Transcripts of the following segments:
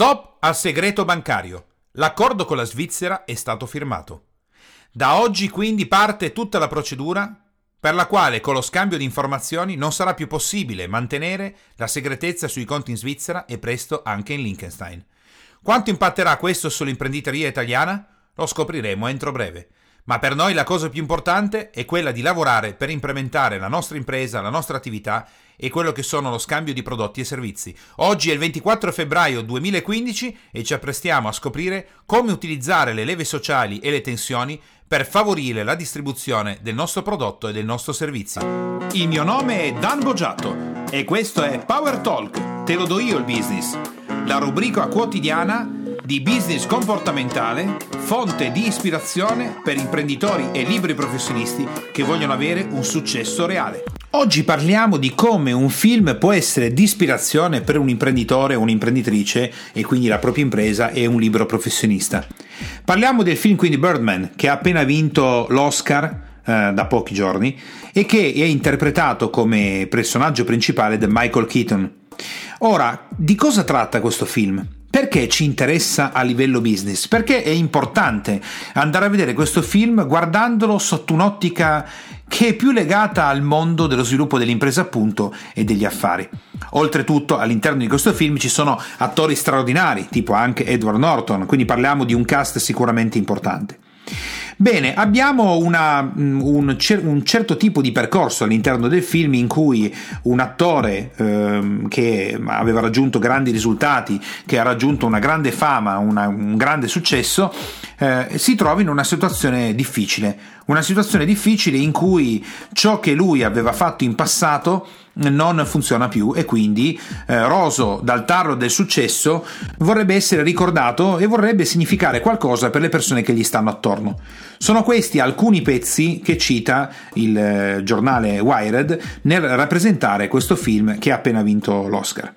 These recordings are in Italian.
Stop al segreto bancario. L'accordo con la Svizzera è stato firmato. Da oggi quindi parte tutta la procedura per la quale con lo scambio di informazioni non sarà più possibile mantenere la segretezza sui conti in Svizzera e presto anche in Liechtenstein. Quanto impatterà questo sull'imprenditoria italiana? Lo scopriremo entro breve. Ma per noi la cosa più importante è quella di lavorare per implementare la nostra impresa, la nostra attività e quello che sono lo scambio di prodotti e servizi. Oggi è il 24 febbraio 2015 e ci apprestiamo a scoprire come utilizzare le leve sociali e le tensioni per favorire la distribuzione del nostro prodotto e del nostro servizio. Il mio nome è Dan Boggiato e questo è Power Talk, te lo do io il business, la rubrica quotidiana di business comportamentale, fonte di ispirazione per imprenditori e libri professionisti che vogliono avere un successo reale. Oggi parliamo di come un film può essere di ispirazione per un imprenditore o un'imprenditrice e quindi la propria impresa e un libro professionista. Parliamo del film quindi Birdman che ha appena vinto l'Oscar eh, da pochi giorni e che è interpretato come personaggio principale da Michael Keaton. Ora, di cosa tratta questo film? Perché ci interessa a livello business? Perché è importante andare a vedere questo film guardandolo sotto un'ottica che è più legata al mondo dello sviluppo dell'impresa appunto e degli affari. Oltretutto all'interno di questo film ci sono attori straordinari, tipo anche Edward Norton, quindi parliamo di un cast sicuramente importante. Bene, abbiamo una, mm, un, un, certo tipo di percorso all'interno del film in cui un attore ehm, che aveva raggiunto grandi risultati, che ha raggiunto una grande fama, una, un grande successo, eh, si trova in una situazione difficile. Una situazione difficile in cui ciò che lui aveva fatto in passato non funziona più e quindi eh, roso dal tarlo del successo vorrebbe essere ricordato e vorrebbe significare qualcosa per le persone che gli stanno attorno. Sono questi alcuni pezzi che cita il eh, giornale Wired nel rappresentare questo film che ha appena vinto l'Oscar.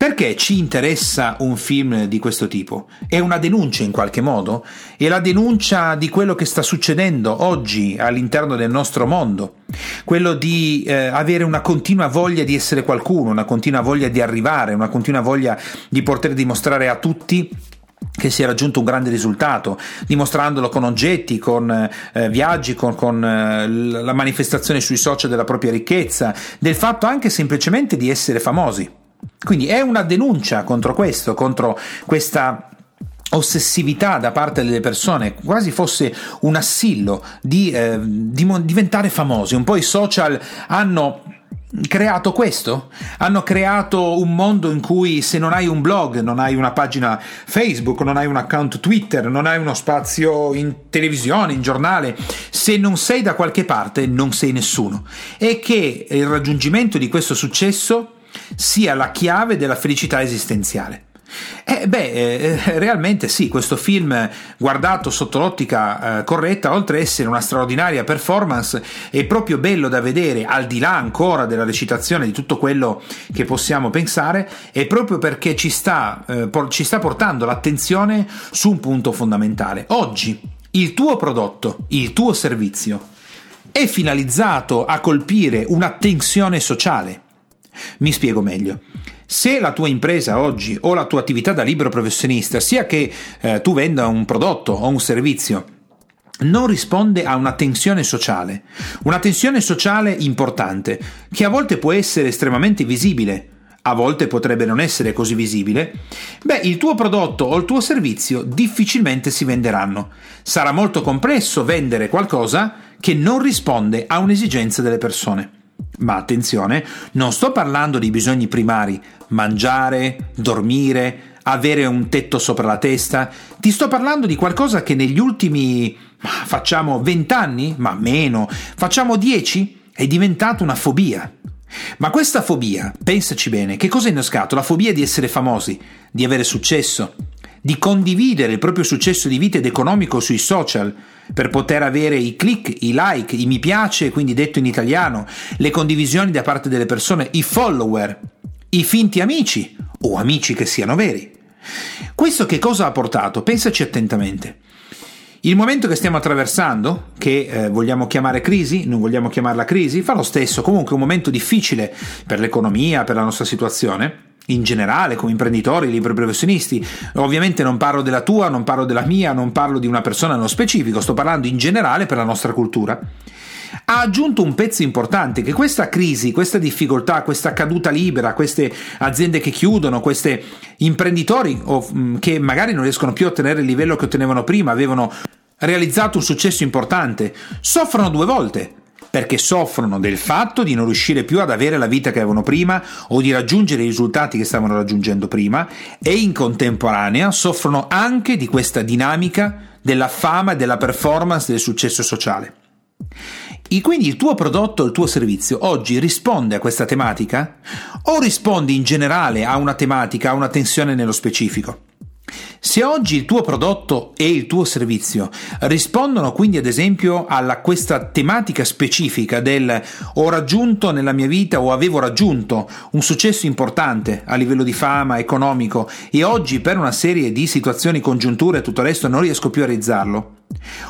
Perché ci interessa un film di questo tipo? È una denuncia in qualche modo? È la denuncia di quello che sta succedendo oggi all'interno del nostro mondo? Quello di eh, avere una continua voglia di essere qualcuno, una continua voglia di arrivare, una continua voglia di poter dimostrare a tutti che si è raggiunto un grande risultato, dimostrandolo con oggetti, con eh, viaggi, con, con eh, la manifestazione sui social della propria ricchezza, del fatto anche semplicemente di essere famosi. Quindi è una denuncia contro questo, contro questa ossessività da parte delle persone, quasi fosse un assillo di, eh, di diventare famosi. Un po' i social hanno creato questo? Hanno creato un mondo in cui se non hai un blog, non hai una pagina Facebook, non hai un account Twitter, non hai uno spazio in televisione, in giornale, se non sei da qualche parte non sei nessuno. E che il raggiungimento di questo successo sia la chiave della felicità esistenziale. Eh, beh, eh, realmente sì, questo film guardato sotto l'ottica eh, corretta, oltre ad essere una straordinaria performance, è proprio bello da vedere, al di là ancora della recitazione di tutto quello che possiamo pensare, è proprio perché ci sta, eh, por- ci sta portando l'attenzione su un punto fondamentale. Oggi il tuo prodotto, il tuo servizio è finalizzato a colpire una tensione sociale mi spiego meglio. Se la tua impresa oggi o la tua attività da libero professionista, sia che eh, tu venda un prodotto o un servizio, non risponde a una tensione sociale, una tensione sociale importante, che a volte può essere estremamente visibile, a volte potrebbe non essere così visibile, beh, il tuo prodotto o il tuo servizio difficilmente si venderanno. Sarà molto complesso vendere qualcosa che non risponde a un'esigenza delle persone. Ma attenzione, non sto parlando di bisogni primari, mangiare, dormire, avere un tetto sopra la testa, ti sto parlando di qualcosa che negli ultimi, facciamo 20 anni, ma meno, facciamo 10, è diventata una fobia. Ma questa fobia, pensaci bene, che cosa ha innescato? La fobia di essere famosi, di avere successo, di condividere il proprio successo di vita ed economico sui social per poter avere i click, i like, i mi piace, quindi detto in italiano, le condivisioni da parte delle persone, i follower, i finti amici o amici che siano veri. Questo che cosa ha portato? Pensaci attentamente. Il momento che stiamo attraversando, che eh, vogliamo chiamare crisi, non vogliamo chiamarla crisi, fa lo stesso, comunque un momento difficile per l'economia, per la nostra situazione, in generale, come imprenditori, liberi professionisti. Ovviamente non parlo della tua, non parlo della mia, non parlo di una persona nello specifico, sto parlando in generale per la nostra cultura. Ha aggiunto un pezzo importante che questa crisi, questa difficoltà, questa caduta libera, queste aziende che chiudono, questi imprenditori che magari non riescono più a ottenere il livello che ottenevano prima, avevano realizzato un successo importante, soffrono due volte perché soffrono del fatto di non riuscire più ad avere la vita che avevano prima o di raggiungere i risultati che stavano raggiungendo prima e in contemporanea soffrono anche di questa dinamica della fama e della performance del successo sociale. E quindi il tuo prodotto, il tuo servizio oggi risponde a questa tematica o risponde in generale a una tematica, a una tensione nello specifico? Se oggi il tuo prodotto e il tuo servizio rispondono quindi ad esempio a questa tematica specifica del ho raggiunto nella mia vita o avevo raggiunto un successo importante a livello di fama economico e oggi per una serie di situazioni, congiunture e tutto il resto non riesco più a realizzarlo,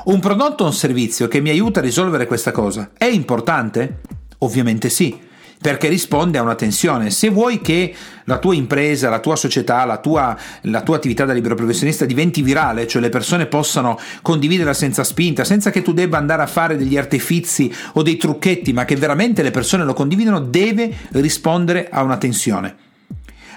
un prodotto o un servizio che mi aiuta a risolvere questa cosa è importante? Ovviamente sì perché risponde a una tensione. Se vuoi che la tua impresa, la tua società, la tua, la tua attività da libero professionista diventi virale, cioè le persone possano condividerla senza spinta, senza che tu debba andare a fare degli artifizi o dei trucchetti, ma che veramente le persone lo condividono, deve rispondere a una tensione.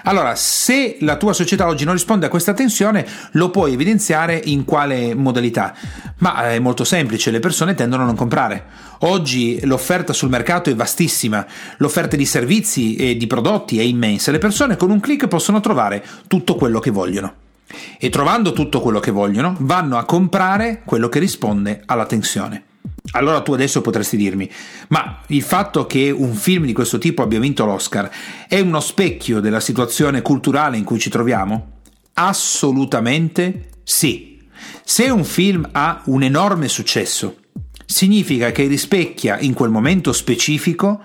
Allora, se la tua società oggi non risponde a questa tensione, lo puoi evidenziare in quale modalità? Ma è molto semplice, le persone tendono a non comprare. Oggi l'offerta sul mercato è vastissima, l'offerta di servizi e di prodotti è immensa, le persone con un clic possono trovare tutto quello che vogliono. E trovando tutto quello che vogliono, vanno a comprare quello che risponde alla tensione. Allora tu adesso potresti dirmi, ma il fatto che un film di questo tipo abbia vinto l'Oscar è uno specchio della situazione culturale in cui ci troviamo? Assolutamente sì. Se un film ha un enorme successo, significa che rispecchia in quel momento specifico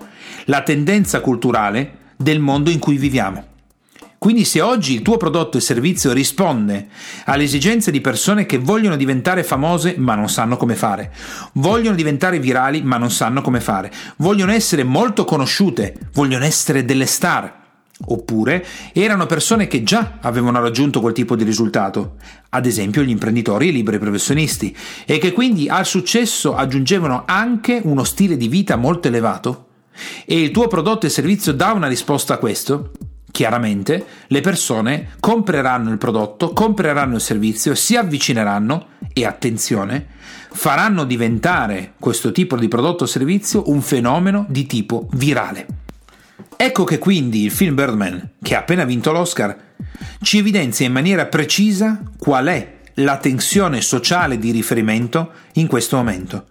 la tendenza culturale del mondo in cui viviamo. Quindi se oggi il tuo prodotto e servizio risponde alle esigenze di persone che vogliono diventare famose ma non sanno come fare, vogliono diventare virali ma non sanno come fare, vogliono essere molto conosciute, vogliono essere delle star, Oppure erano persone che già avevano raggiunto quel tipo di risultato, ad esempio gli imprenditori e i liberi professionisti, e che quindi al successo aggiungevano anche uno stile di vita molto elevato? E il tuo prodotto e servizio dà una risposta a questo? Chiaramente le persone compreranno il prodotto, compreranno il servizio, si avvicineranno e attenzione, faranno diventare questo tipo di prodotto o servizio un fenomeno di tipo virale. Ecco che quindi il film Birdman, che ha appena vinto l'Oscar, ci evidenzia in maniera precisa qual è la tensione sociale di riferimento in questo momento.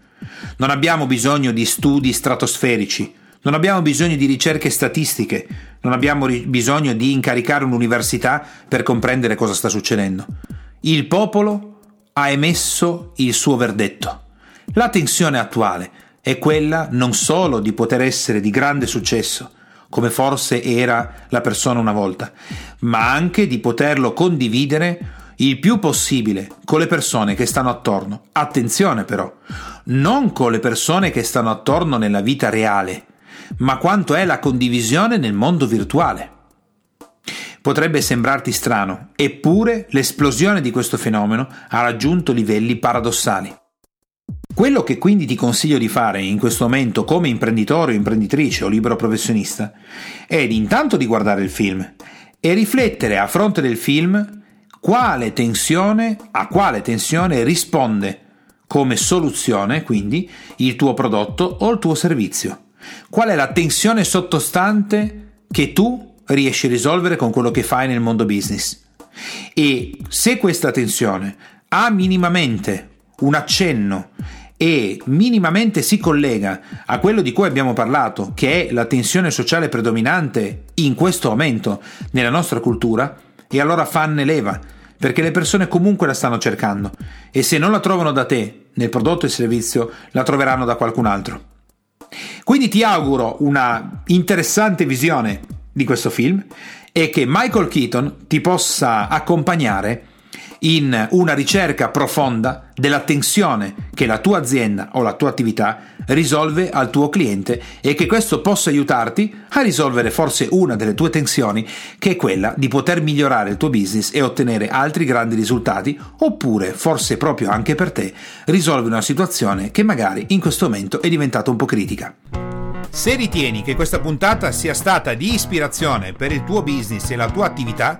Non abbiamo bisogno di studi stratosferici, non abbiamo bisogno di ricerche statistiche, non abbiamo ri- bisogno di incaricare un'università per comprendere cosa sta succedendo. Il popolo ha emesso il suo verdetto. La tensione attuale è quella non solo di poter essere di grande successo, come forse era la persona una volta, ma anche di poterlo condividere il più possibile con le persone che stanno attorno. Attenzione però, non con le persone che stanno attorno nella vita reale, ma quanto è la condivisione nel mondo virtuale. Potrebbe sembrarti strano, eppure l'esplosione di questo fenomeno ha raggiunto livelli paradossali. Quello che quindi ti consiglio di fare in questo momento come imprenditore o imprenditrice o libero professionista è intanto di guardare il film e riflettere a fronte del film quale tensione, a quale tensione risponde come soluzione, quindi, il tuo prodotto o il tuo servizio. Qual è la tensione sottostante che tu riesci a risolvere con quello che fai nel mondo business? E se questa tensione ha minimamente un accenno e minimamente si collega a quello di cui abbiamo parlato, che è la tensione sociale predominante in questo momento nella nostra cultura, e allora fanne leva, perché le persone comunque la stanno cercando e se non la trovano da te nel prodotto e servizio, la troveranno da qualcun altro. Quindi ti auguro una interessante visione di questo film e che Michael Keaton ti possa accompagnare in una ricerca profonda della tensione che la tua azienda o la tua attività risolve al tuo cliente e che questo possa aiutarti a risolvere forse una delle tue tensioni che è quella di poter migliorare il tuo business e ottenere altri grandi risultati oppure forse proprio anche per te risolve una situazione che magari in questo momento è diventata un po' critica. Se ritieni che questa puntata sia stata di ispirazione per il tuo business e la tua attività,